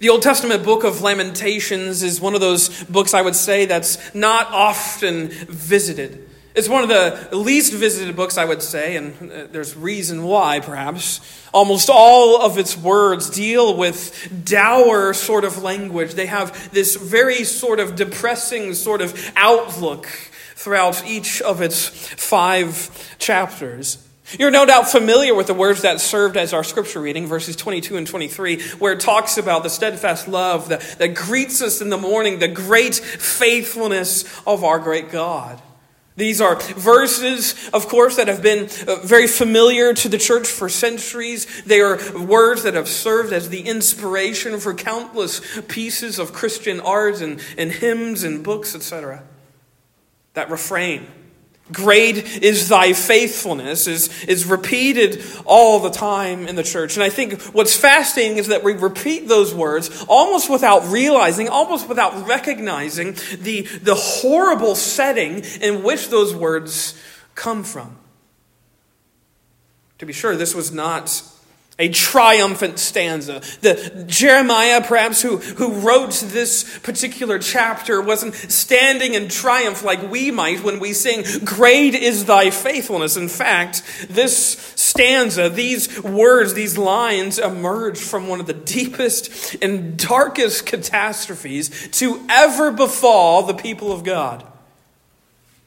The Old Testament book of Lamentations is one of those books I would say that's not often visited. It's one of the least visited books, I would say, and uh, there's reason why, perhaps. Almost all of its words deal with dour sort of language. They have this very sort of depressing sort of outlook throughout each of its five chapters. You're no doubt familiar with the words that served as our scripture reading, verses 22 and 23, where it talks about the steadfast love that, that greets us in the morning, the great faithfulness of our great God. These are verses, of course, that have been uh, very familiar to the church for centuries. They are words that have served as the inspiration for countless pieces of Christian art and, and hymns and books, etc. That refrain, Great is thy faithfulness is, is repeated all the time in the church. And I think what's fascinating is that we repeat those words almost without realizing, almost without recognizing the, the horrible setting in which those words come from. To be sure, this was not a triumphant stanza. The Jeremiah, perhaps, who, who wrote this particular chapter, wasn't standing in triumph like we might when we sing, Great is thy faithfulness. In fact, this stanza, these words, these lines emerge from one of the deepest and darkest catastrophes to ever befall the people of God.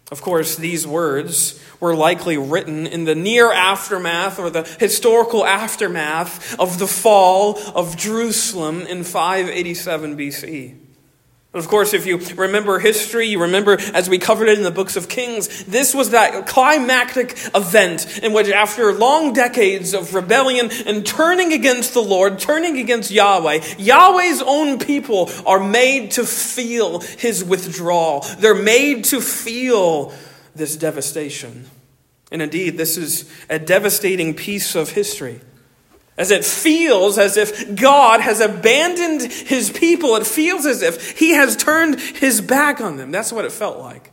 Of course, these words were likely written in the near aftermath or the historical aftermath of the fall of Jerusalem in 587 BC. Of course, if you remember history, you remember as we covered it in the books of Kings, this was that climactic event in which, after long decades of rebellion and turning against the Lord, turning against Yahweh, Yahweh's own people are made to feel his withdrawal. They're made to feel this devastation. And indeed, this is a devastating piece of history. As it feels as if God has abandoned his people. It feels as if he has turned his back on them. That's what it felt like.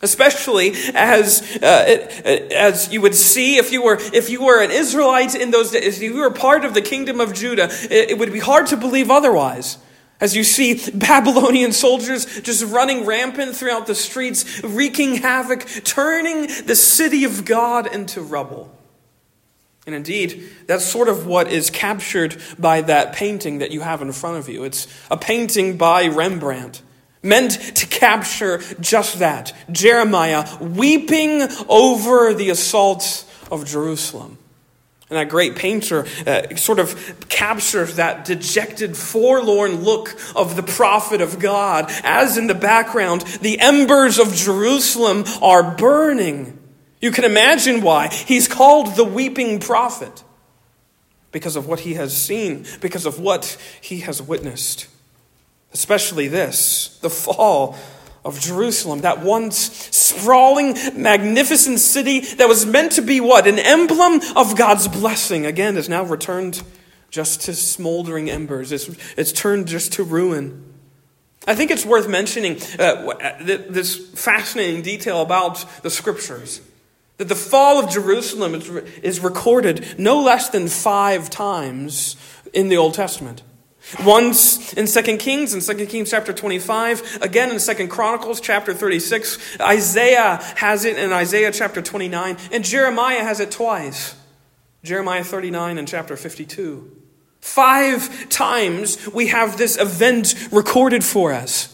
Especially as, uh, it, as you would see if you, were, if you were an Israelite in those days, if you were part of the kingdom of Judah, it, it would be hard to believe otherwise. As you see Babylonian soldiers just running rampant throughout the streets, wreaking havoc, turning the city of God into rubble. And indeed, that's sort of what is captured by that painting that you have in front of you. It's a painting by Rembrandt, meant to capture just that Jeremiah weeping over the assault of Jerusalem. And that great painter uh, sort of captures that dejected, forlorn look of the prophet of God, as in the background, the embers of Jerusalem are burning. You can imagine why. He's called the weeping prophet because of what he has seen, because of what he has witnessed. Especially this the fall of Jerusalem, that once sprawling, magnificent city that was meant to be what? An emblem of God's blessing, again, is now returned just to smoldering embers. It's, it's turned just to ruin. I think it's worth mentioning uh, this fascinating detail about the scriptures. That the fall of Jerusalem is, is recorded no less than five times in the Old Testament. Once in 2 Kings, in 2 Kings chapter 25, again in 2 Chronicles chapter 36, Isaiah has it in Isaiah chapter 29, and Jeremiah has it twice. Jeremiah 39 and chapter 52. Five times we have this event recorded for us.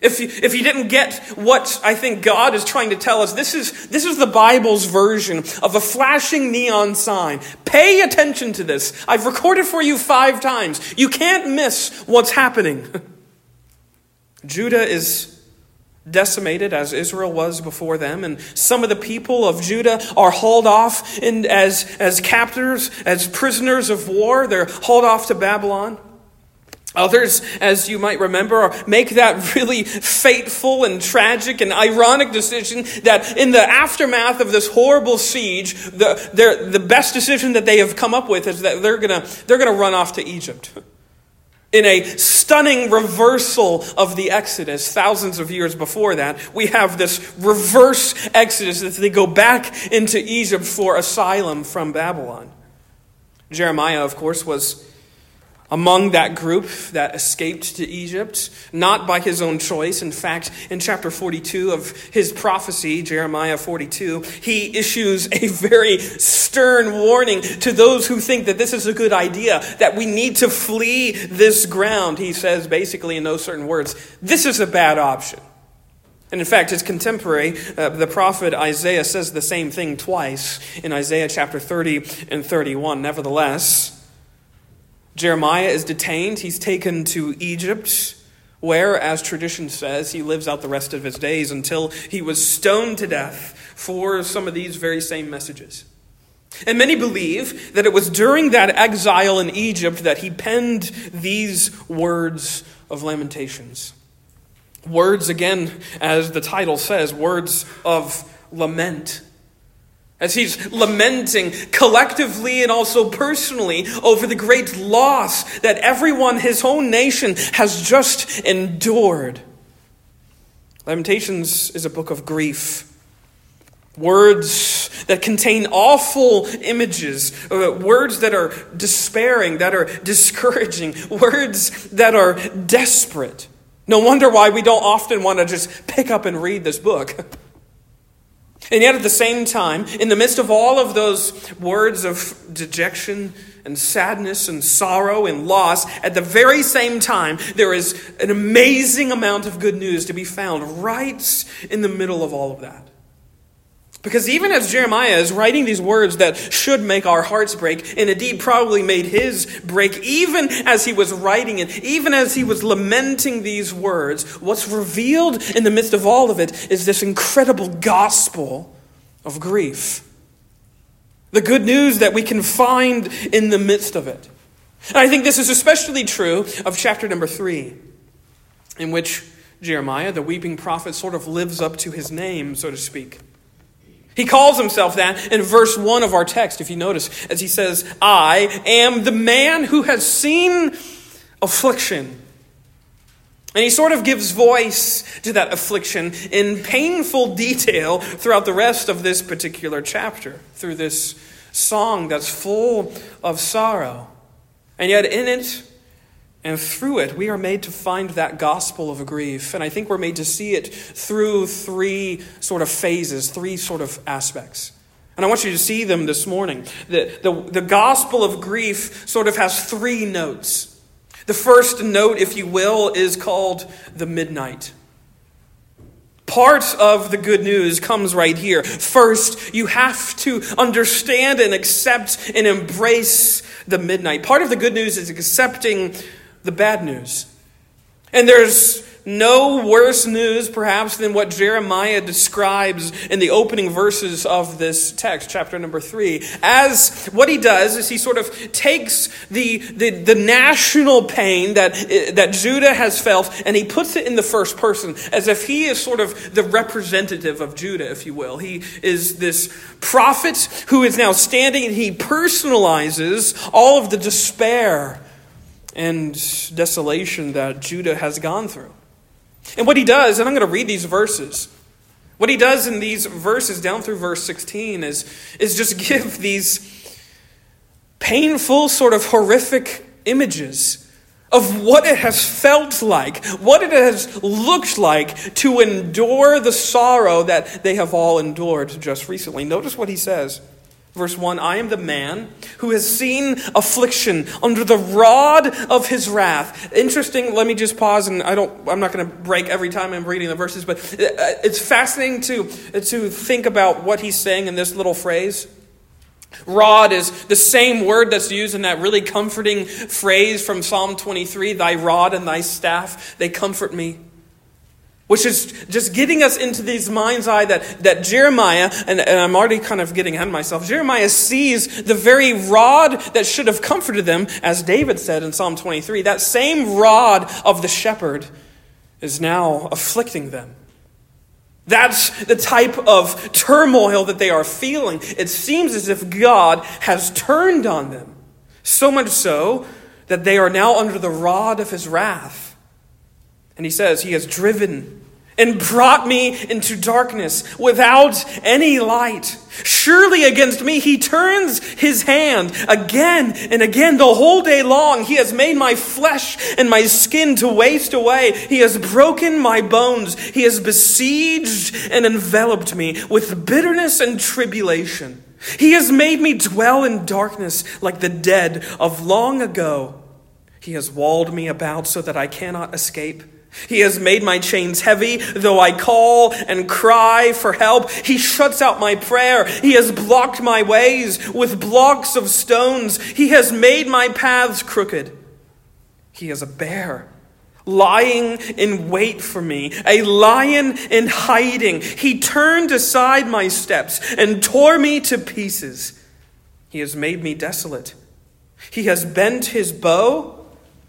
If you, if you didn't get what I think God is trying to tell us, this is, this is the Bible's version of a flashing neon sign. Pay attention to this. I've recorded for you five times. You can't miss what's happening. Judah is decimated as Israel was before them, and some of the people of Judah are hauled off in, as, as captors, as prisoners of war. They're hauled off to Babylon. Others, as you might remember, make that really fateful and tragic and ironic decision that in the aftermath of this horrible siege, the, the best decision that they have come up with is that they're going to they're going to run off to Egypt. In a stunning reversal of the Exodus, thousands of years before that, we have this reverse Exodus that they go back into Egypt for asylum from Babylon. Jeremiah, of course, was among that group that escaped to Egypt, not by his own choice. In fact, in chapter 42 of his prophecy, Jeremiah 42, he issues a very stern warning to those who think that this is a good idea, that we need to flee this ground. He says, basically, in those certain words, this is a bad option. And in fact, his contemporary, uh, the prophet Isaiah, says the same thing twice in Isaiah chapter 30 and 31. Nevertheless, Jeremiah is detained. He's taken to Egypt, where, as tradition says, he lives out the rest of his days until he was stoned to death for some of these very same messages. And many believe that it was during that exile in Egypt that he penned these words of lamentations. Words, again, as the title says, words of lament as he's lamenting collectively and also personally over the great loss that everyone, his own nation, has just endured. Lamentations is a book of grief. Words that contain awful images, uh, words that are despairing, that are discouraging, words that are desperate. No wonder why we don't often want to just pick up and read this book. And yet, at the same time, in the midst of all of those words of dejection and sadness and sorrow and loss, at the very same time, there is an amazing amount of good news to be found right in the middle of all of that. Because even as Jeremiah is writing these words that should make our hearts break, and indeed probably made his break, even as he was writing it, even as he was lamenting these words, what's revealed in the midst of all of it is this incredible gospel of grief. The good news that we can find in the midst of it. And I think this is especially true of chapter number three, in which Jeremiah, the weeping prophet, sort of lives up to his name, so to speak. He calls himself that in verse 1 of our text, if you notice, as he says, I am the man who has seen affliction. And he sort of gives voice to that affliction in painful detail throughout the rest of this particular chapter, through this song that's full of sorrow. And yet, in it, and through it, we are made to find that gospel of grief. And I think we're made to see it through three sort of phases, three sort of aspects. And I want you to see them this morning. The, the, the gospel of grief sort of has three notes. The first note, if you will, is called the midnight. Part of the good news comes right here. First, you have to understand and accept and embrace the midnight. Part of the good news is accepting the bad news. And there's no worse news, perhaps, than what Jeremiah describes in the opening verses of this text, chapter number three. As what he does is he sort of takes the, the, the national pain that, that Judah has felt and he puts it in the first person, as if he is sort of the representative of Judah, if you will. He is this prophet who is now standing and he personalizes all of the despair and desolation that Judah has gone through. And what he does, and I'm going to read these verses. What he does in these verses down through verse 16 is, is just give these painful, sort of horrific images of what it has felt like, what it has looked like to endure the sorrow that they have all endured just recently. Notice what he says. Verse 1 I am the man who has seen affliction under the rod of his wrath. Interesting, let me just pause and I don't, I'm not going to break every time I'm reading the verses, but uh, it's fascinating to, to think about what he's saying in this little phrase. Rod is the same word that's used in that really comforting phrase from Psalm 23 Thy rod and thy staff, they comfort me. Which is just getting us into these mind's eye that, that Jeremiah, and, and, I'm already kind of getting ahead of myself, Jeremiah sees the very rod that should have comforted them, as David said in Psalm 23. That same rod of the shepherd is now afflicting them. That's the type of turmoil that they are feeling. It seems as if God has turned on them, so much so that they are now under the rod of his wrath. And he says, He has driven and brought me into darkness without any light. Surely against me he turns his hand again and again the whole day long. He has made my flesh and my skin to waste away. He has broken my bones. He has besieged and enveloped me with bitterness and tribulation. He has made me dwell in darkness like the dead of long ago. He has walled me about so that I cannot escape. He has made my chains heavy, though I call and cry for help. He shuts out my prayer. He has blocked my ways with blocks of stones. He has made my paths crooked. He is a bear lying in wait for me, a lion in hiding. He turned aside my steps and tore me to pieces. He has made me desolate. He has bent his bow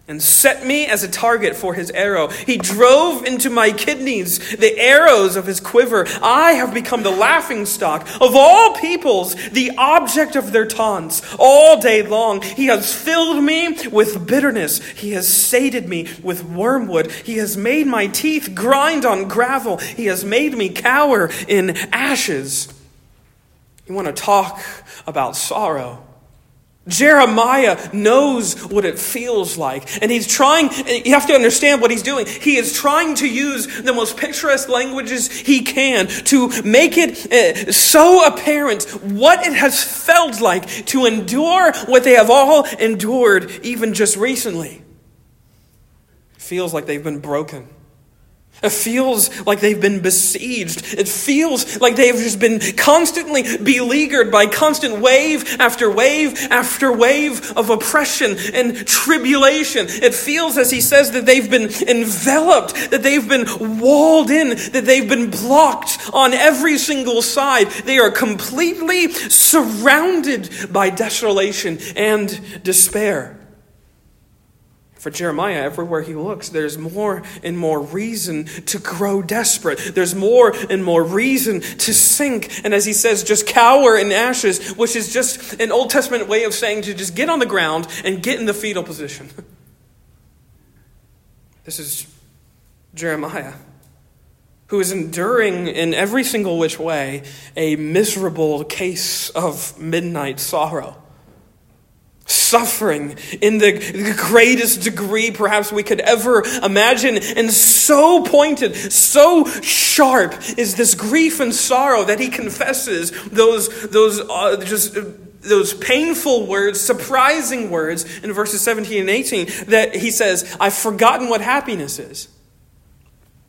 and set me as a target for his arrow. He drove into my kidneys the arrows of his quiver. I have become the laughing stock of all peoples, the object of their taunts all day long. He has filled me with bitterness. He has sated me with wormwood. He has made my teeth grind on gravel. He has made me cower in ashes. You want to talk about sorrow? Jeremiah knows what it feels like. And he's trying, you have to understand what he's doing. He is trying to use the most picturesque languages he can to make it uh, so apparent what it has felt like to endure what they have all endured even just recently. It feels like they've been broken. It feels like they've been besieged. It feels like they've just been constantly beleaguered by constant wave after wave after wave of oppression and tribulation. It feels, as he says, that they've been enveloped, that they've been walled in, that they've been blocked on every single side. They are completely surrounded by desolation and despair. For Jeremiah, everywhere he looks, there's more and more reason to grow desperate. There's more and more reason to sink. And as he says, just cower in ashes, which is just an Old Testament way of saying to just get on the ground and get in the fetal position. This is Jeremiah, who is enduring in every single which way a miserable case of midnight sorrow suffering in the greatest degree perhaps we could ever imagine. And so pointed, so sharp is this grief and sorrow that he confesses those, those uh, just. Uh, those painful words, surprising words in verses 17 and 18 that he says, I've forgotten what happiness is.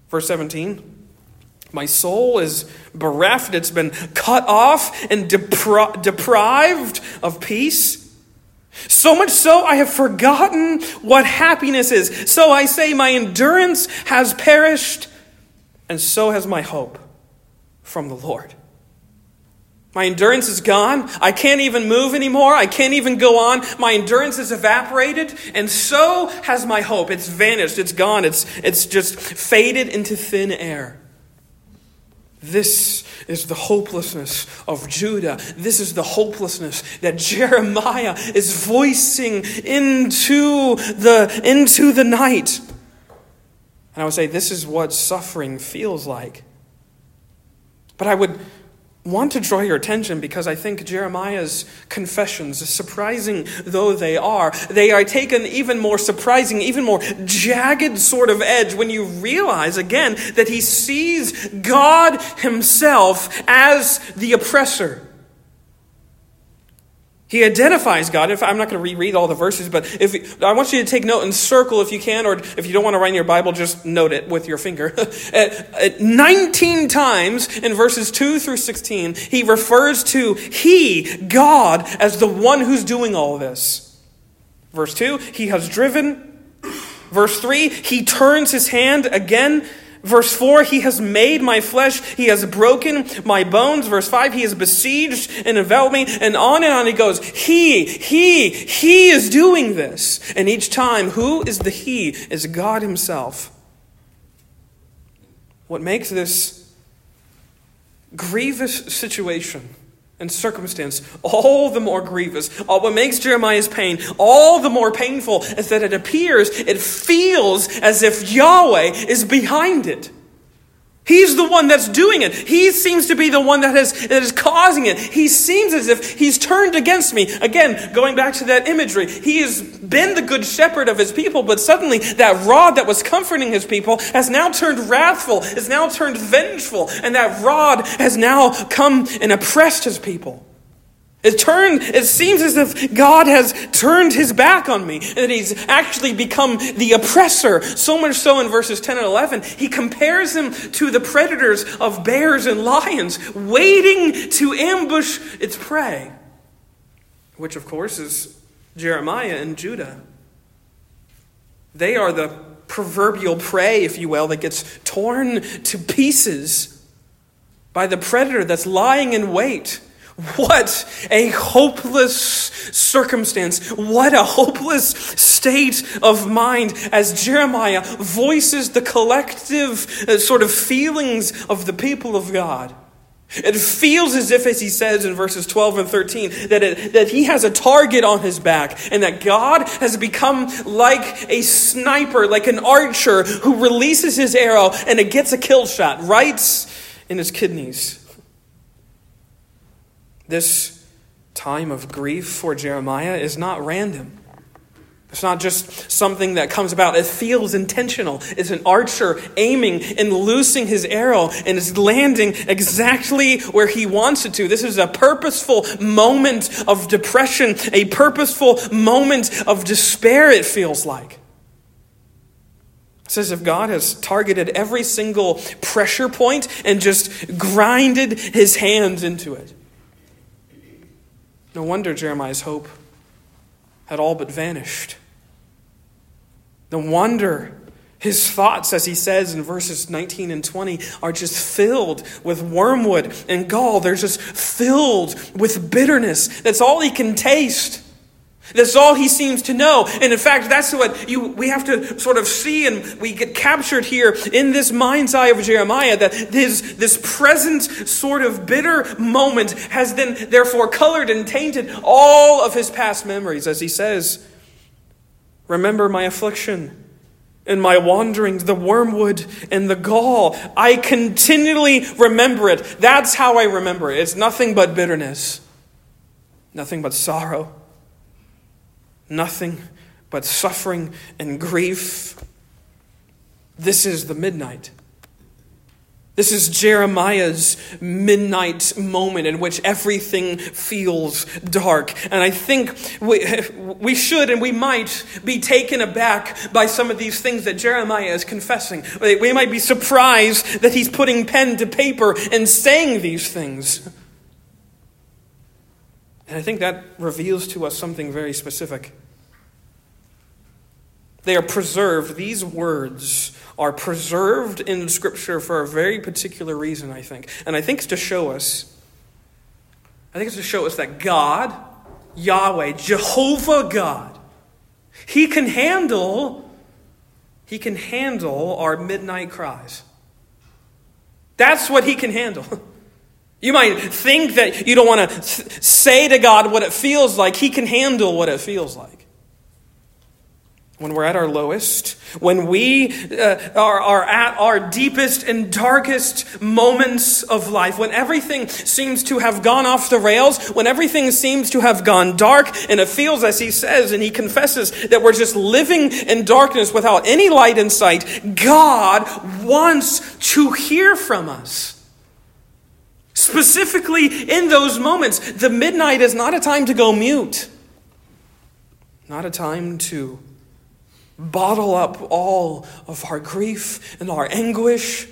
Verse 17, my soul is bereft, it's been cut off and depri- deprived of peace. So much so, I have forgotten what happiness is. So I say, my endurance has perished, and so has my hope from the Lord. My endurance is gone. I can't even move anymore. I can't even go on. My endurance has evaporated, and so has my hope. It's vanished. It's gone. It's, it's just faded into thin air. This is the hopelessness of Judah. This is the hopelessness that Jeremiah is voicing into the, into the night. And I would say this is what suffering feels like. But I would want to draw your attention because I think Jeremiah's confessions, surprising though they are, they are taken even more surprising, even more jagged sort of edge when you realize again that he sees God himself as the oppressor. He identifies God. If I'm not going to reread all the verses, but if I want you to take note and circle if you can, or if you don't want to write in your Bible, just note it with your finger. 19 times in verses 2 through 16, he refers to he, God, as the one who's doing all this. Verse 2, he has driven. Verse 3, he turns his hand again Verse 4, he has made my flesh, he has broken my bones. Verse 5, he has besieged and enveloped me. And on and on he goes. He, he, he is doing this. And each time, who is the he? Is God himself. What makes this grievous situation and circumstance all the more grievous. All what makes Jeremiah's pain all the more painful is that it appears, it feels as if Yahweh is behind it. He's the one that's doing it. He seems to be the one that is, that is causing it. He seems as if he's turned against me. Again, going back to that imagery, he has been the good shepherd of his people, but suddenly that rod that was comforting his people has now turned wrathful, has now turned vengeful, and that rod has now come and oppressed his people. It turned, it seems as if God has turned his back on me, and that he's actually become the oppressor. So much so in verses 10 and 11, he compares him to the predators of bears and lions, waiting to ambush its prey, which of course is Jeremiah and Judah. They are the proverbial prey, if you will, that gets torn to pieces by the predator that's lying in wait what a hopeless circumstance. What a hopeless state of mind as Jeremiah voices the collective uh, sort of feelings of the people of God. It feels as if, as he says in verses 12 and 13, that, it, that he has a target on his back and that God has become like a sniper, like an archer who releases his arrow and it gets a kill shot right in his kidneys. This time of grief for Jeremiah is not random. It's not just something that comes about. It feels intentional. It's an archer aiming and loosing his arrow and it's landing exactly where he wants it to. This is a purposeful moment of depression, a purposeful moment of despair, it feels like. It says if God has targeted every single pressure point and just grinded his hands into it. No wonder Jeremiah's hope had all but vanished. No wonder his thoughts, as he says in verses 19 and 20, are just filled with wormwood and gall. They're just filled with bitterness. That's all he can taste. That's all he seems to know. And in fact, that's what you, we have to sort of see and we get captured here in this mind's eye of Jeremiah that his, this present sort of bitter moment has then therefore colored and tainted all of his past memories. As he says, Remember my affliction and my wanderings, the wormwood and the gall. I continually remember it. That's how I remember it. It's nothing but bitterness, nothing but sorrow nothing but suffering and grief. This is the midnight. This is Jeremiah's midnight moment in which everything feels dark. And I think we, we should and we might be taken aback by some of these things that Jeremiah is confessing. We might be surprised that he's putting pen to paper and saying these things. And I think that reveals to us something very specific. They are preserved, these words are preserved in Scripture for a very particular reason, I think. And I think it's to show us, I think it's to show us that God, Yahweh, Jehovah God, He can handle, He can handle our midnight cries. That's what He can handle. You might think that you don't want to say to God what it feels like. He can handle what it feels like when we're at our lowest, when we uh, are, are at our deepest and darkest moments of life, when everything seems to have gone off the rails, when everything seems to have gone dark, and it feels, as he says, and he confesses, that we're just living in darkness without any light in sight, God wants to hear from us. Specifically in those moments, the midnight is not a time to go mute, not a time to bottle up all of our grief and our anguish.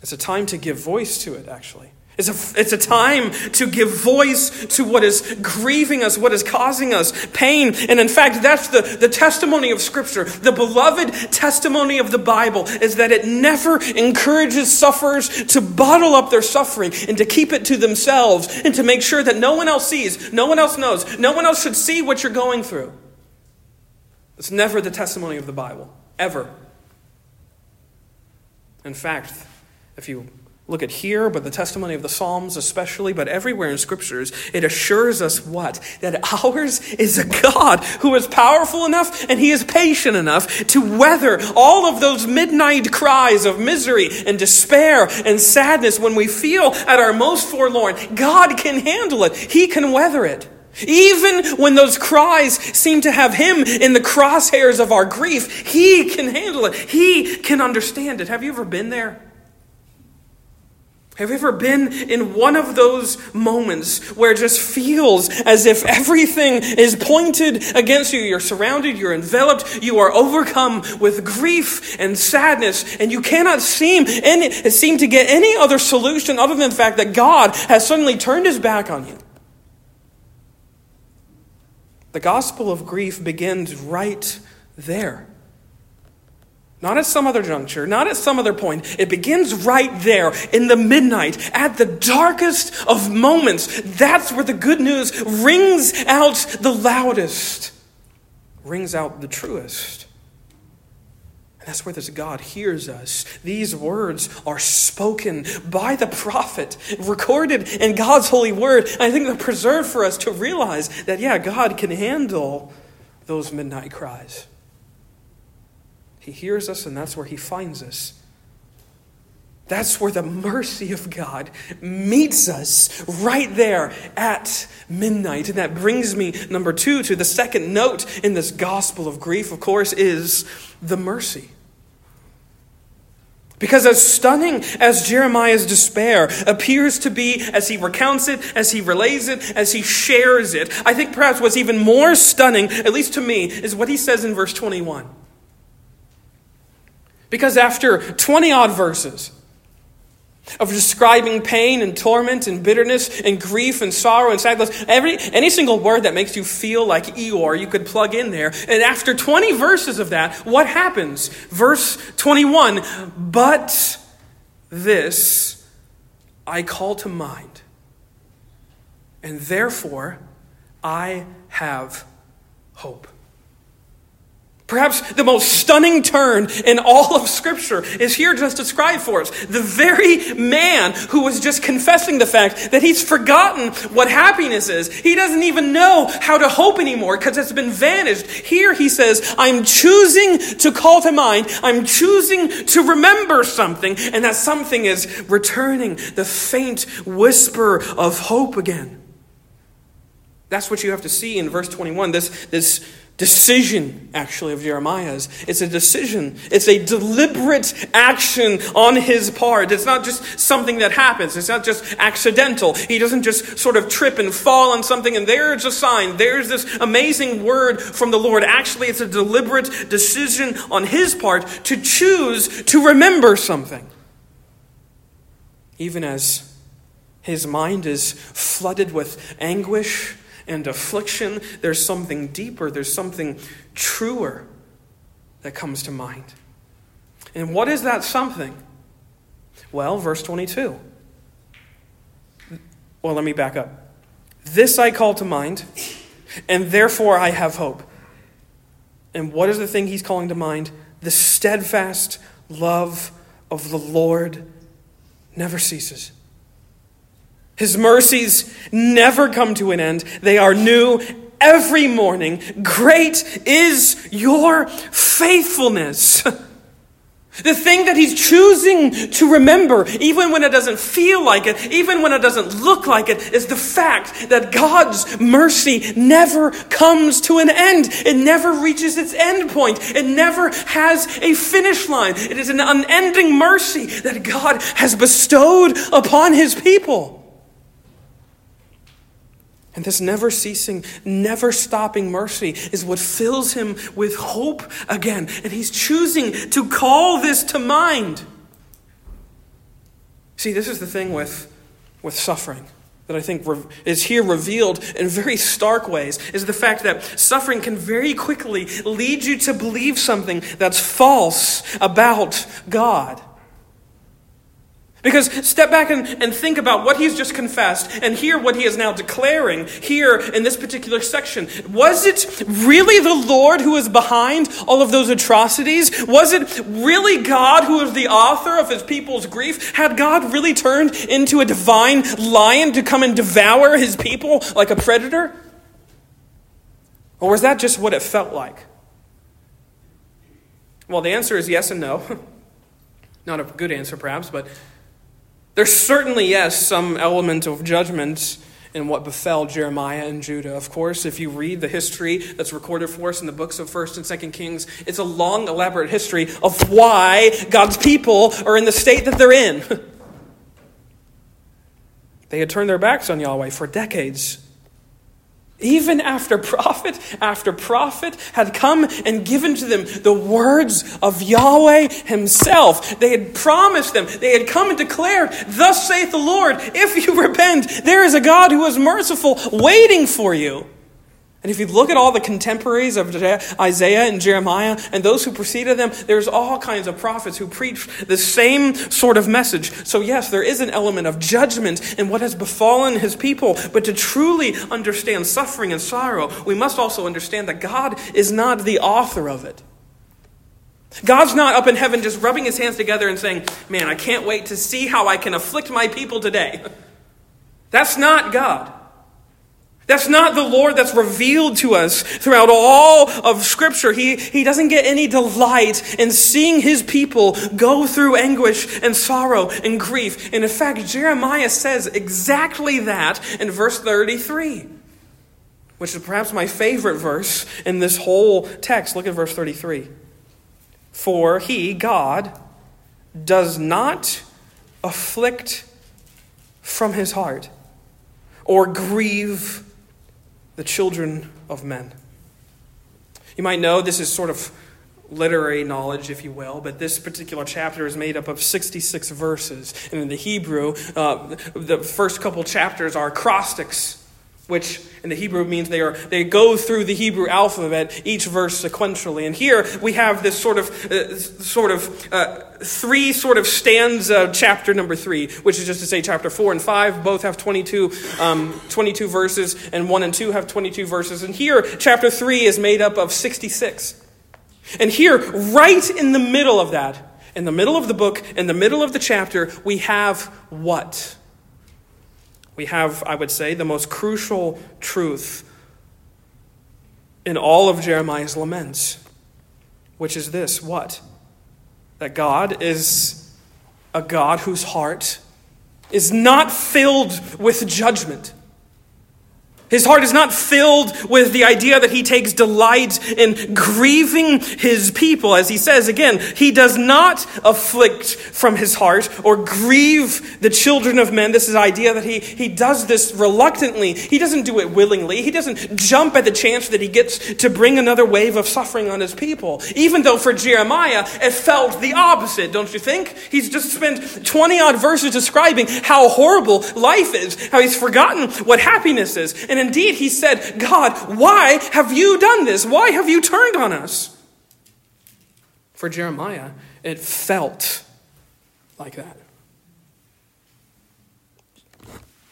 It's a time to give voice to it, actually. It's a, it's a time to give voice to what is grieving us, what is causing us pain. And in fact, that's the, the testimony of Scripture. The beloved testimony of the Bible is that it never encourages sufferers to bottle up their suffering and to keep it to themselves and to make sure that no one else sees, no one else knows, no one else should see what you're going through. It's never the testimony of the Bible, ever. In fact, if you look at here, but the testimony of the Psalms especially, but everywhere in scriptures, it assures us what? That ours is a God who is powerful enough and he is patient enough to weather all of those midnight cries of misery and despair and sadness when we feel at our most forlorn. God can handle it. He can weather it. Even when those cries seem to have him in the crosshairs of our grief, he can handle it. He can understand it. Have you ever been there? Have you ever been in one of those moments where it just feels as if everything is pointed against you? You're surrounded, you're enveloped, you are overcome with grief and sadness, and you cannot seem, any, seem to get any other solution other than the fact that God has suddenly turned his back on you. The gospel of grief begins right there. Not at some other juncture, not at some other point. It begins right there in the midnight, at the darkest of moments. That's where the good news rings out the loudest, rings out the truest. And that's where this God hears us. These words are spoken by the prophet, recorded in God's holy word. And I think they're preserved for us to realize that, yeah, God can handle those midnight cries. He hears us, and that's where He finds us. That's where the mercy of God meets us right there at midnight. And that brings me, number two, to the second note in this gospel of grief, of course, is the mercy. Because as stunning as Jeremiah's despair appears to be as he recounts it, as he relays it, as he shares it, I think perhaps what's even more stunning, at least to me, is what he says in verse 21. Because after 20 odd verses, of describing pain and torment and bitterness and grief and sorrow and sadness. Every, any single word that makes you feel like Eeyore, you could plug in there. And after 20 verses of that, what happens? Verse 21 But this I call to mind, and therefore I have hope. Perhaps the most stunning turn in all of Scripture is here just described for us. The very man who was just confessing the fact that he's forgotten what happiness is. He doesn't even know how to hope anymore because it's been vanished. Here he says, I'm choosing to call to mind, I'm choosing to remember something, and that something is returning the faint whisper of hope again. That's what you have to see in verse 21. This, this decision, actually, of Jeremiah's. It's a decision, it's a deliberate action on his part. It's not just something that happens, it's not just accidental. He doesn't just sort of trip and fall on something, and there's a sign, there's this amazing word from the Lord. Actually, it's a deliberate decision on his part to choose to remember something. Even as his mind is flooded with anguish and affliction, there's something deeper, there's something truer that comes to mind. And what is that something? Well, verse 22. Well, let me back up. This I call to mind, and therefore I have hope. And what is the thing he's calling to mind? The steadfast love of the Lord never ceases. His mercies never come to an end, they are new every morning. Great is your faithfulness. The thing that he's choosing to remember, even when it doesn't feel like it, even when it doesn't look like it, is the fact that God's mercy never comes to an end. It never reaches its end point. It never has a finish line. It is an unending mercy that God has bestowed upon his people. And this never ceasing, never stopping mercy is what fills him with hope again. And he's choosing to call this to mind. See, this is the thing with, with suffering that I think is here revealed in very stark ways is the fact that suffering can very quickly lead you to believe something that's false about God. Because step back and, and think about what he's just confessed and hear what he is now declaring here in this particular section. Was it really the Lord who was behind all of those atrocities? Was it really God who was the author of his people's grief? Had God really turned into a divine lion to come and devour his people like a predator? Or was that just what it felt like? Well, the answer is yes and no. Not a good answer, perhaps, but there's certainly, yes, some element of judgment in what befell Jeremiah and Judah. Of course, if you read the history that's recorded for us in the books of 1st and 2nd Kings, it's a long, elaborate history of why God's people are in the state that they're in. they had turned their backs on Yahweh for decades. Even after prophet after prophet had come and given to them the words of Yahweh Himself, they had promised them, they had come and declared, Thus saith the Lord, if you repent, there is a God who is merciful waiting for you. And if you look at all the contemporaries of Isaiah and Jeremiah and those who preceded them, there's all kinds of prophets who preach the same sort of message. So, yes, there is an element of judgment in what has befallen his people. But to truly understand suffering and sorrow, we must also understand that God is not the author of it. God's not up in heaven just rubbing his hands together and saying, Man, I can't wait to see how I can afflict my people today. That's not God. That's not the Lord that's revealed to us throughout all of Scripture. He, he doesn't get any delight in seeing his people go through anguish and sorrow and grief. And in fact, Jeremiah says exactly that in verse 33, which is perhaps my favorite verse in this whole text. Look at verse 33. For he, God, does not afflict from his heart or grieve the children of men. You might know this is sort of literary knowledge, if you will, but this particular chapter is made up of 66 verses. And in the Hebrew, uh, the first couple chapters are acrostics which in the Hebrew means they are they go through the Hebrew alphabet each verse sequentially. And here we have this sort of uh, sort of uh, three sort of stanza chapter number three, which is just to say chapter four and five both have 22, um, 22 verses, and one and two have 22 verses. And here chapter three is made up of 66. And here, right in the middle of that, in the middle of the book, in the middle of the chapter, we have what? We have, I would say, the most crucial truth in all of Jeremiah's laments, which is this what? That God is a God whose heart is not filled with judgment. His heart is not filled with the idea that he takes delight in grieving his people. As he says again, he does not afflict from his heart or grieve the children of men. This is idea that he, he does this reluctantly. He doesn't do it willingly. He doesn't jump at the chance that he gets to bring another wave of suffering on his people. Even though for Jeremiah, it felt the opposite, don't you think? He's just spent 20 odd verses describing how horrible life is, how he's forgotten what happiness is. And indeed, he said, God, why have you done this? Why have you turned on us? For Jeremiah, it felt like that.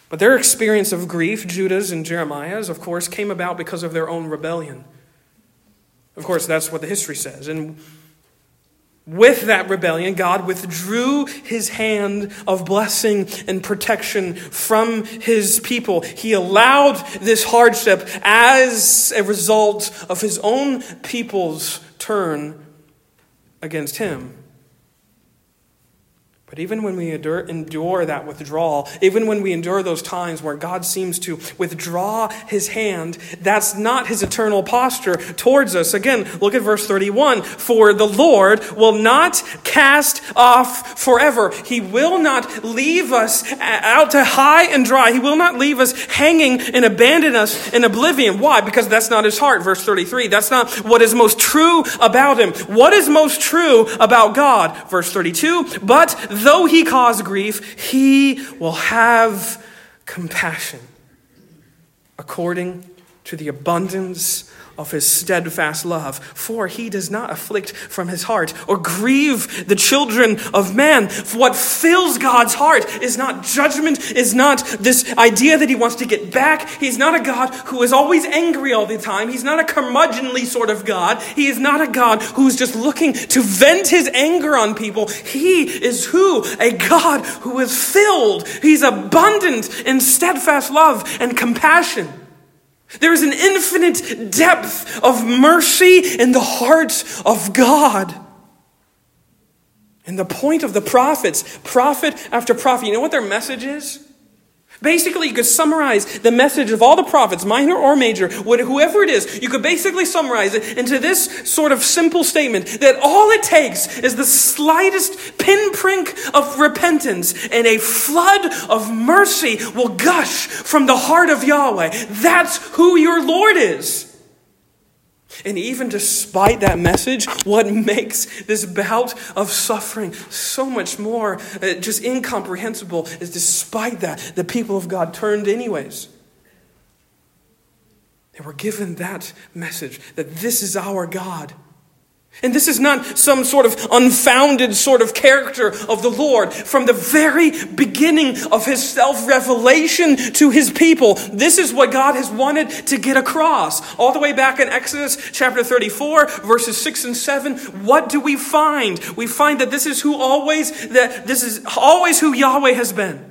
But their experience of grief, Judah's and Jeremiah's, of course, came about because of their own rebellion. Of course, that's what the history says. And with that rebellion, God withdrew his hand of blessing and protection from his people. He allowed this hardship as a result of his own people's turn against him. But even when we endure, endure, that withdrawal, even when we endure those times where God seems to withdraw his hand, that's not his eternal posture towards us. Again, look at verse 31. For the Lord will not cast off forever. He will not leave us out to high and dry. He will not leave us hanging and abandon us in oblivion. Why? Because that's not his heart. Verse 33. That's not what is most true about him. What is most true about God? Verse 32. But though he cause grief, he will have compassion according to the abundance of his steadfast love. For he does not afflict from his heart or grieve the children of man. For what fills God's heart is not judgment, is not this idea that he wants to get back. He's not a God who is always angry all the time. He's not a curmudgeonly sort of God. He is not a God who's just looking to vent his anger on people. He is who? A God who is filled. He's abundant in steadfast love and compassion. There is an infinite depth of mercy in the heart of God. And the point of the prophets, prophet after prophet, you know what their message is? Basically, you could summarize the message of all the prophets, minor or major, whoever it is, you could basically summarize it into this sort of simple statement that all it takes is the slightest pinprick of repentance and a flood of mercy will gush from the heart of Yahweh. That's who your Lord is. And even despite that message, what makes this bout of suffering so much more uh, just incomprehensible is despite that, the people of God turned anyways. They were given that message that this is our God. And this is not some sort of unfounded sort of character of the Lord. From the very beginning of his self revelation to his people, this is what God has wanted to get across. All the way back in Exodus chapter 34, verses 6 and 7, what do we find? We find that this is who always, that this is always who Yahweh has been.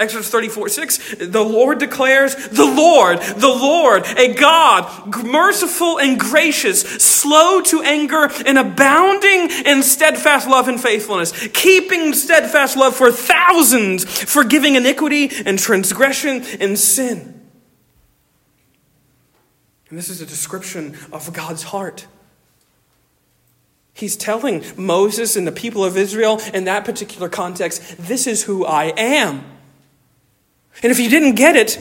Exodus 34 6, the Lord declares, the Lord, the Lord, a God, merciful and gracious, slow to anger, and abounding in steadfast love and faithfulness, keeping steadfast love for thousands, forgiving iniquity and transgression and sin. And this is a description of God's heart. He's telling Moses and the people of Israel in that particular context, this is who I am. And if you didn't get it,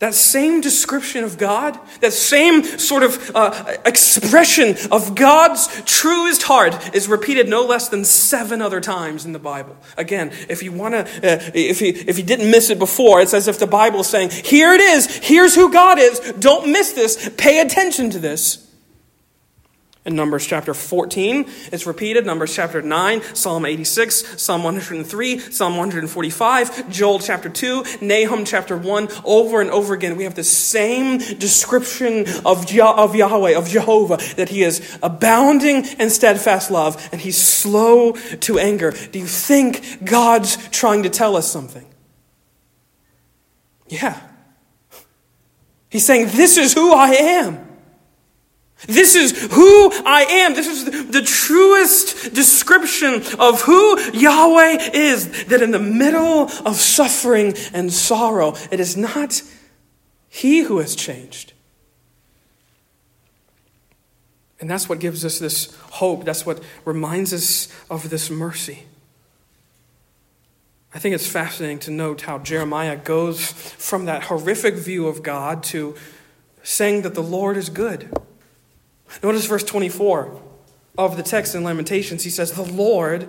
that same description of God, that same sort of uh, expression of God's truest heart is repeated no less than seven other times in the Bible. Again, if you want to, uh, if, you, if you didn't miss it before, it's as if the Bible is saying, here it is, here's who God is, don't miss this, pay attention to this. In Numbers chapter 14, it's repeated. Numbers chapter 9, Psalm 86, Psalm 103, Psalm 145, Joel chapter 2, Nahum chapter 1. Over and over again, we have the same description of, of Yahweh, of Jehovah, that he is abounding in steadfast love and he's slow to anger. Do you think God's trying to tell us something? Yeah. He's saying, This is who I am. This is who I am. This is the, truest description of who Yahweh is. That in the middle of suffering and sorrow, it is not He who has changed. And that's what gives us this hope. That's what reminds us of this mercy. I think it's fascinating to note how Jeremiah goes from that horrific view of God to saying that the Lord is good. Notice verse 24 of the text in Lamentations. He says, The Lord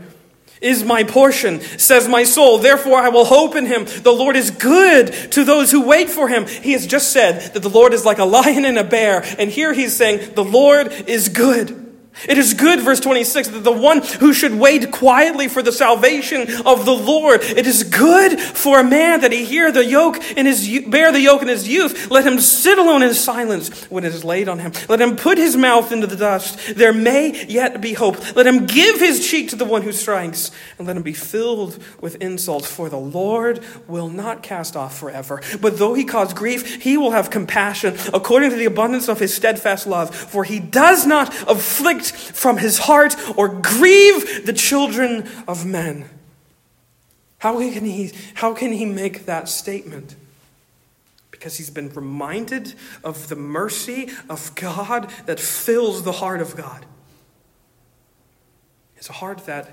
is my portion, says my soul. Therefore, I will hope in him. The Lord is good to those who wait for him. He has just said that the Lord is like a lion and a bear. And here he's saying, The Lord is good. It is good, verse 26, that the one who should wait quietly for the salvation of the Lord, it is good for a man that he hear the yoke in his, bear the yoke in his youth. Let him sit alone in silence when it is laid on him. Let him put his mouth into the dust. There may yet be hope. Let him give his cheek to the one who strikes, and let him be filled with insults. For the Lord will not cast off forever. But though he cause grief, he will have compassion according to the abundance of his steadfast love. For he does not afflict from his heart or grieve the children of men. How can he, how can he make that statement? Because he's been reminded of the mercy of God that fills the heart of God. It's a heart that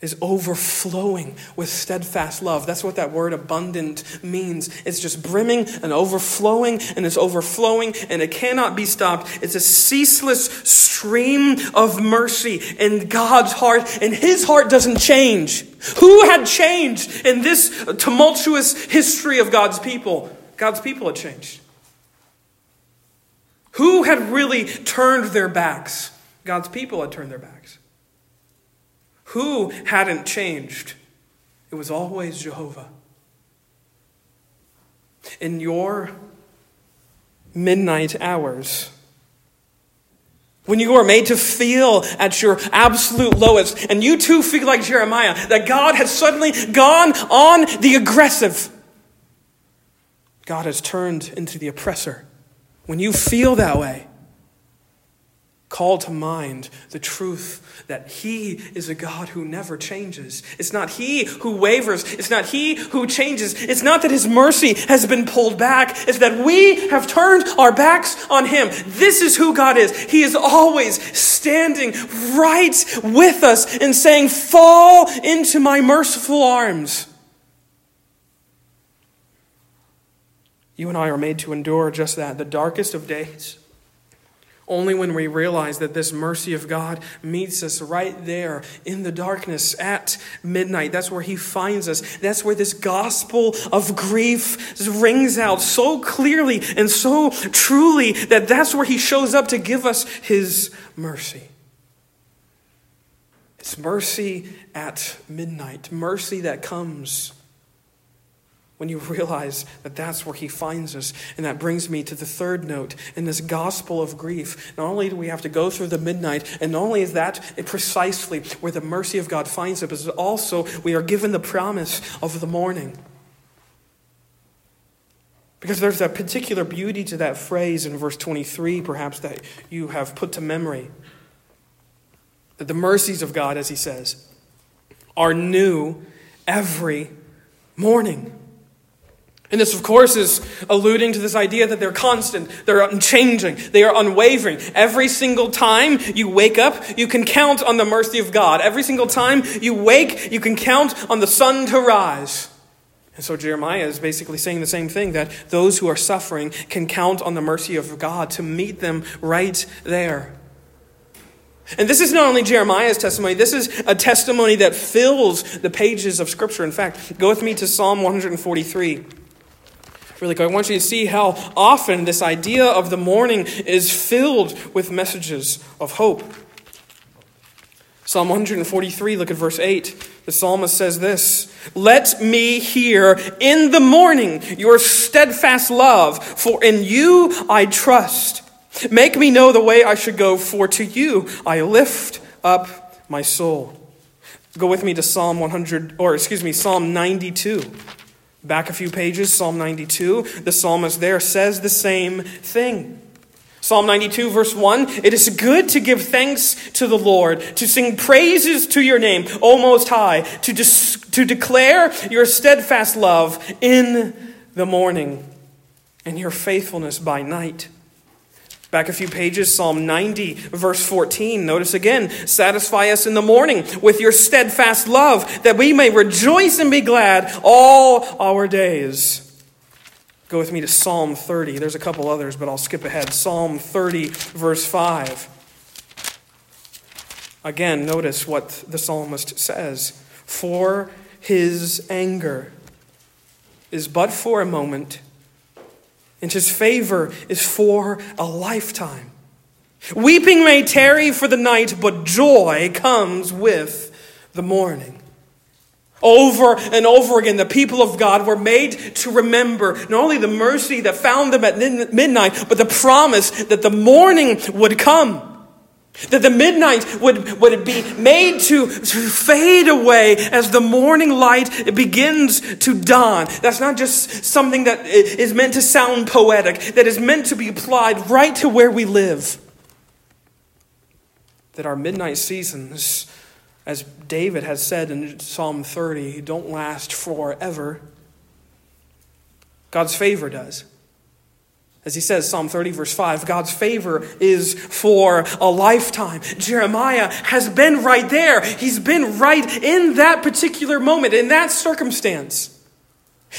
is overflowing with steadfast love. That's what that word abundant means. It's just brimming and overflowing, and it's overflowing, and it cannot be stopped. It's a ceaseless stream of mercy in God's heart, and His heart doesn't change. Who had changed in this tumultuous history of God's people? God's people had changed. Who had really turned their backs? God's people had turned their backs. Who hadn't changed? It was always Jehovah. In your midnight hours, when you are made to feel at your absolute lowest, and you too feel like Jeremiah, that God has suddenly gone on the aggressive, God has turned into the oppressor. When you feel that way, call to mind the truth that He is a God who never changes. It's not He who wavers. It's not He who changes. It's not that His mercy has been pulled back. It's that we have turned our backs on Him. This is who God is. He is always standing right with us and saying, Fall into my merciful arms. You and I are made to endure just that, the darkest of days. Only when we realize that this mercy of God meets us right there in the darkness at midnight. That's where He finds us. That's where this gospel of grief rings out so clearly and so truly that that's where He shows up to give us His mercy. It's mercy at midnight, mercy that comes when you realize that that's where he finds us. And that brings me to the third note in this gospel of grief. Not only do we have to go through the midnight, and not only is that precisely where the mercy of God finds us, but also we are given the promise of the morning. Because there's a particular beauty to that phrase in verse 23, perhaps, that you have put to memory. That the mercies of God, as he says, are new every morning. And this, of course, is alluding to this idea that they're constant, they're unchanging, they are unwavering. Every single time you wake up, you can count on the mercy of God. Every single time you wake, you can count on the sun to rise. And so Jeremiah is basically saying the same thing that those who are suffering can count on the mercy of God to meet them right there. And this is not only Jeremiah's testimony, this is a testimony that fills the pages of Scripture. In fact, go with me to Psalm 143 really quick. I want you to see how often this idea of the morning is filled with messages of hope. Psalm 143, look at verse 8. The psalmist says this Let me hear in the morning your steadfast love, for in you I trust. Make me know the way I should go, for to you I lift up my soul. Go with me to Psalm 100, or excuse me, Psalm 92. Back a few pages, Psalm 92, the psalmist there says the same thing. Psalm 92, verse 1 It is good to give thanks to the Lord, to sing praises to your name, O Most High, to, to declare your steadfast love in the morning and your faithfulness by night. Back a few pages, Psalm 90, verse 14. Notice again, satisfy us in the morning with your steadfast love, that we may rejoice and be glad all our days. Go with me to Psalm 30. There's a couple others, but I'll skip ahead. Psalm 30, verse 5. Again, notice what the psalmist says For his anger is but for a moment and his favor is for a lifetime. Weeping may tarry for the night, but joy comes with the morning. Over and over again, the people of God were made to remember not only the mercy that found them at midnight, but the promise that the morning would come. That the midnight would, would be made to, to fade away as the morning light begins to dawn. That's not just something that is meant to sound poetic, that is meant to be applied right to where we live. That our midnight seasons, as David has said in Psalm 30, don't last forever. God's favor does. As he says, Psalm 30, verse 5, God's favor is for a lifetime. Jeremiah has been right there. He's been right in that particular moment, in that circumstance.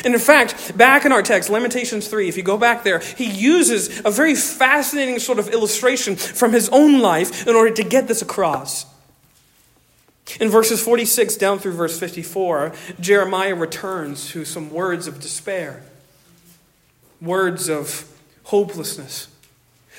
And in fact, back in our text, Lamentations 3, if you go back there, he uses a very fascinating sort of illustration from his own life in order to get this across. In verses 46 down through verse 54, Jeremiah returns to some words of despair, words of hopelessness.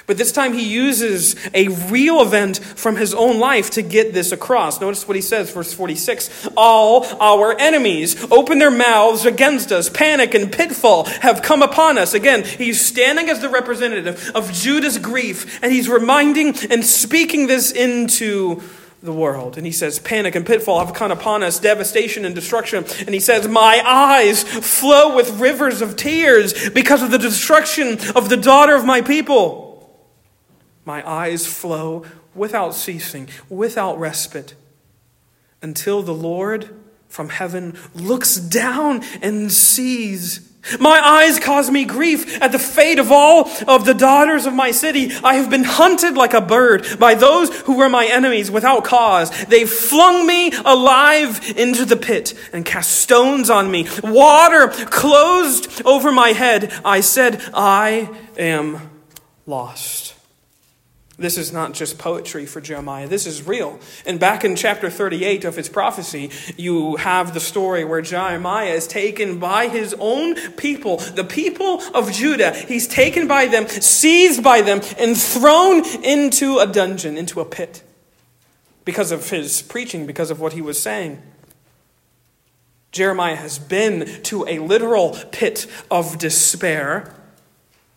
But this time he uses a real event from his own life to get this across. Notice what he says, verse 46. All our enemies open their mouths against us. Panic and pitfall have come upon us. Again, he's standing as the representative of Judah's grief, and he's reminding and speaking this into the world. And he says, Panic and pitfall have come upon us, devastation and destruction. And he says, My eyes flow with rivers of tears because of the destruction of the daughter of my people. My eyes flow without ceasing, without respite, until the Lord from heaven looks down and sees my eyes cause me grief at the fate of all of the daughters of my city. I have been hunted like a bird by those who were my enemies without cause. They flung me alive into the pit and cast stones on me. Water closed over my head. I said, I am lost. This is not just poetry for Jeremiah. This is real. And back in chapter 38 of his prophecy, you have the story where Jeremiah is taken by his own people, the people of Judah. He's taken by them, seized by them, and thrown into a dungeon, into a pit, because of his preaching, because of what he was saying. Jeremiah has been to a literal pit of despair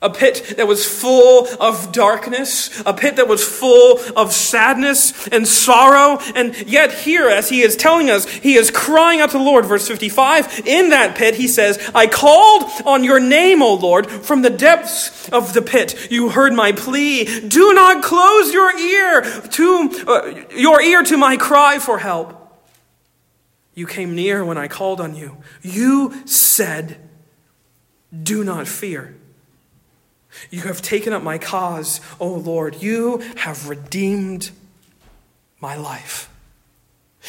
a pit that was full of darkness, a pit that was full of sadness and sorrow. And yet, here, as he is telling us, he is crying out to the Lord. Verse 55 In that pit, he says, I called on your name, O Lord, from the depths of the pit. You heard my plea. Do not close your ear to uh, your ear to my cry for help. You came near when I called on you. You said, Do not fear. You have taken up my cause, O Lord. You have redeemed my life.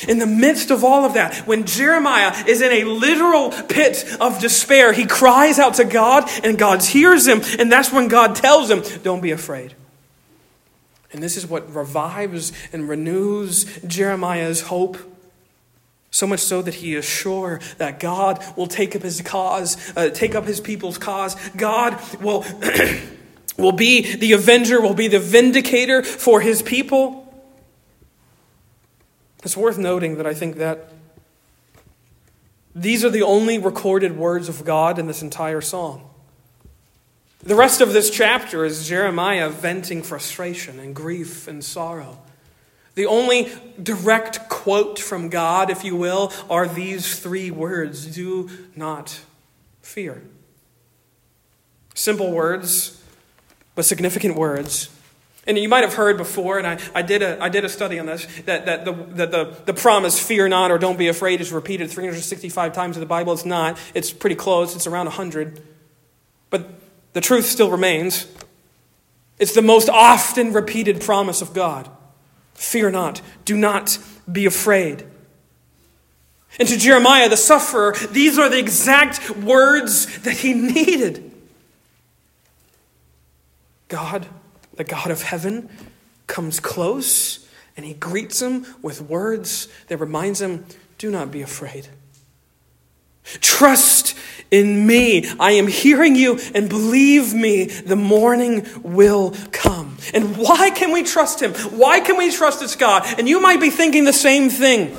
In the midst of all of that, when Jeremiah is in a literal pit of despair, he cries out to God, and God hears him, and that's when God tells him, Don't be afraid. And this is what revives and renews Jeremiah's hope. So much so that he is sure that God will take up his cause, uh, take up his people's cause. God will, will be the avenger, will be the vindicator for his people. It's worth noting that I think that these are the only recorded words of God in this entire song. The rest of this chapter is Jeremiah venting frustration and grief and sorrow. The only direct quote from God, if you will, are these three words do not fear. Simple words, but significant words. And you might have heard before, and I, I, did, a, I did a study on this, that, that, the, that the, the promise, fear not or don't be afraid, is repeated 365 times in the Bible. It's not. It's pretty close, it's around 100. But the truth still remains. It's the most often repeated promise of God. Fear not. Do not be afraid. And to Jeremiah, the sufferer, these are the exact words that he needed. God, the God of heaven, comes close and he greets him with words that reminds him, do not be afraid. Trust in me. I am hearing you, and believe me, the morning will come. And why can we trust him? Why can we trust this God? And you might be thinking the same thing.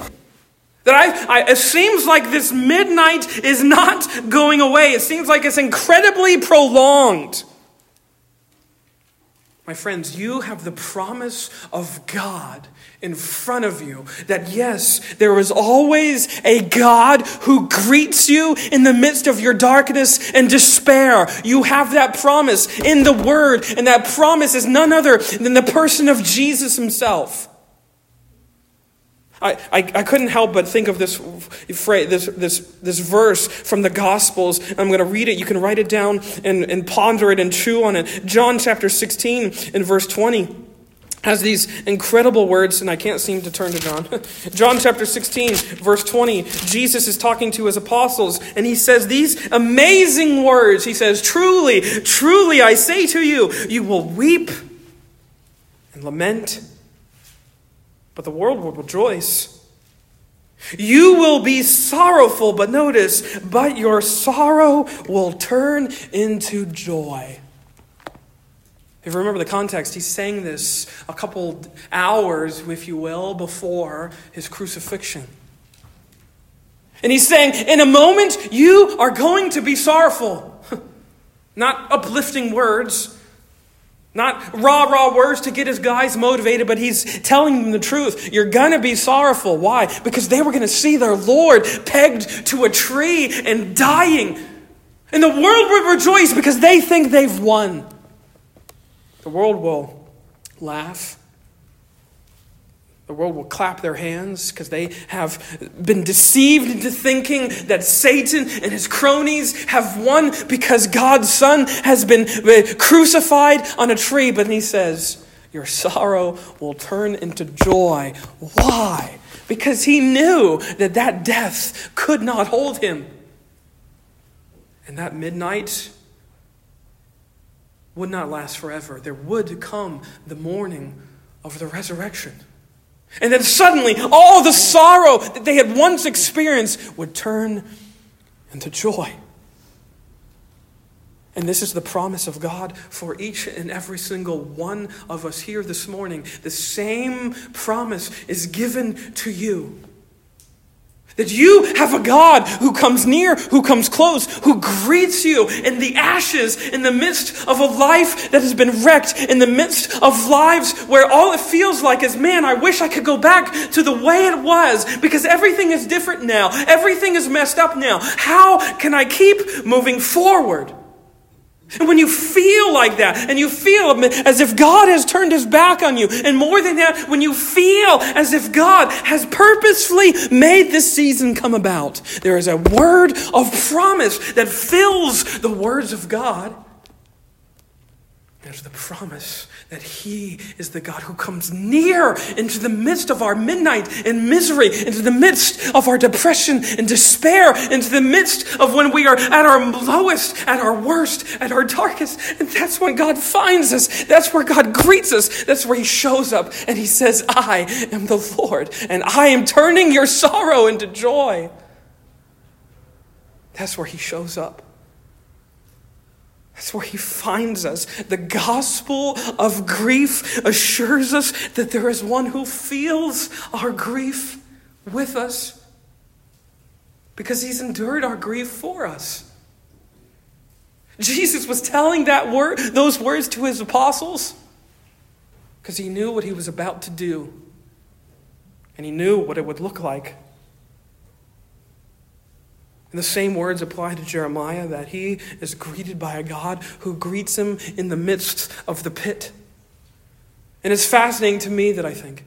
That I, I, it seems like this midnight is not going away. It seems like it's incredibly prolonged. My friends, you have the promise of God in front of you that yes, there is always a God who greets you in the midst of your darkness and despair. You have that promise in the Word, and that promise is none other than the person of Jesus Himself. I, I, I, couldn't help but think of this phrase, this, this, this verse from the Gospels. I'm going to read it. You can write it down and, and ponder it and chew on it. John chapter 16 and verse 20 has these incredible words, and I can't seem to turn to John. John chapter 16, verse 20. Jesus is talking to his apostles, and he says these amazing words. He says, Truly, truly, I say to you, you will weep and lament but the world will rejoice. You will be sorrowful, but notice, but your sorrow will turn into joy. If you remember the context, he's saying this a couple hours, if you will, before his crucifixion. And he's saying, in a moment, you are going to be sorrowful. Not uplifting words, not rah rah words to get his guys motivated, but he's telling them the truth. You're going to be sorrowful. Why? Because they were going to see their Lord pegged to a tree and dying. And the world will rejoice because they think they've won. The world will laugh. The world will clap their hands because they have been deceived into thinking that Satan and his cronies have won because God's Son has been uh, crucified on a tree. But he says, Your sorrow will turn into joy. Why? Because he knew that that death could not hold him. And that midnight would not last forever. There would come the morning of the resurrection. And then suddenly, all the sorrow that they had once experienced would turn into joy. And this is the promise of God for each and every single one of us here this morning. The same promise is given to you. That you have a God who comes near, who comes close, who greets you in the ashes, in the midst of a life that has been wrecked, in the midst of lives where all it feels like is, man, I wish I could go back to the way it was because everything is different now. Everything is messed up now. How can I keep moving forward? And when you feel like that, and you feel as if God has turned his back on you, and more than that, when you feel as if God has purposefully made this season come about, there is a word of promise that fills the words of God. There's the promise that He is the God who comes near into the midst of our midnight and misery, into the midst of our depression and despair, into the midst of when we are at our lowest, at our worst, at our darkest. And that's when God finds us. That's where God greets us. That's where He shows up and He says, I am the Lord, and I am turning your sorrow into joy. That's where He shows up. That's where he finds us. The gospel of grief assures us that there is one who feels our grief with us because he's endured our grief for us. Jesus was telling that word, those words to his apostles because he knew what he was about to do and he knew what it would look like. And the same words apply to Jeremiah that he is greeted by a God who greets him in the midst of the pit. And it's fascinating to me that I think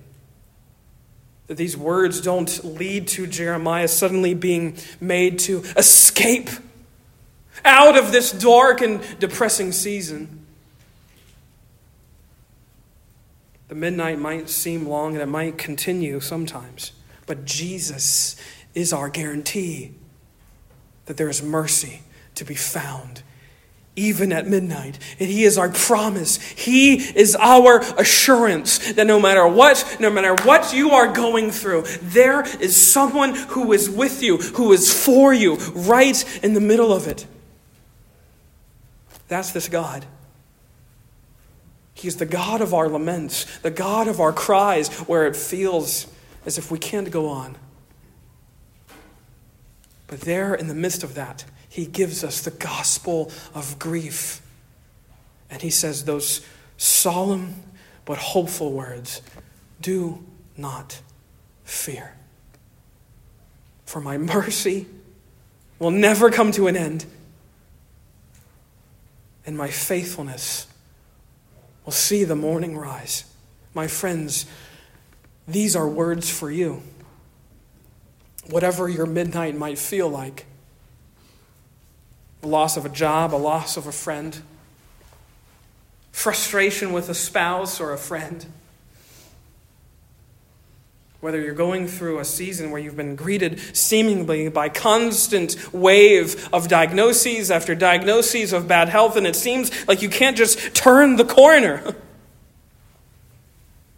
that these words don't lead to Jeremiah suddenly being made to escape out of this dark and depressing season. The midnight might seem long and it might continue sometimes, but Jesus is our guarantee that there is mercy to be found even at midnight. And He is our promise. He is our assurance that no matter what, no matter what you are going through, there is someone who is with you, who is for you, right in the middle of it. That's this God. He is the God of our laments, the God of our cries, where it feels as if we can't go on. But there, in the midst of that, he gives us the gospel of grief. And he says those solemn but hopeful words Do not fear. For my mercy will never come to an end, and my faithfulness will see the morning rise. My friends, these are words for you whatever your midnight might feel like the loss of a job, a loss of a friend, frustration with a spouse or a friend. Whether you're going through a season where you've been greeted seemingly by constant wave of diagnoses after diagnoses of bad health, and it seems like you can't just turn the corner.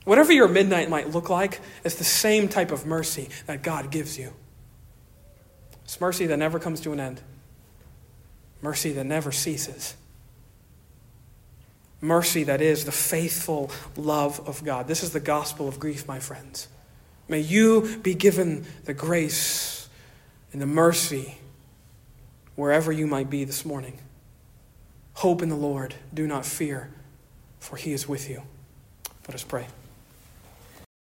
Whatever your midnight might look like, it's the same type of mercy that God gives you. It's mercy that never comes to an end, mercy that never ceases. mercy that is the faithful love of God. This is the gospel of grief, my friends. May you be given the grace and the mercy wherever you might be this morning. Hope in the Lord. Do not fear, for he is with you. Let us pray.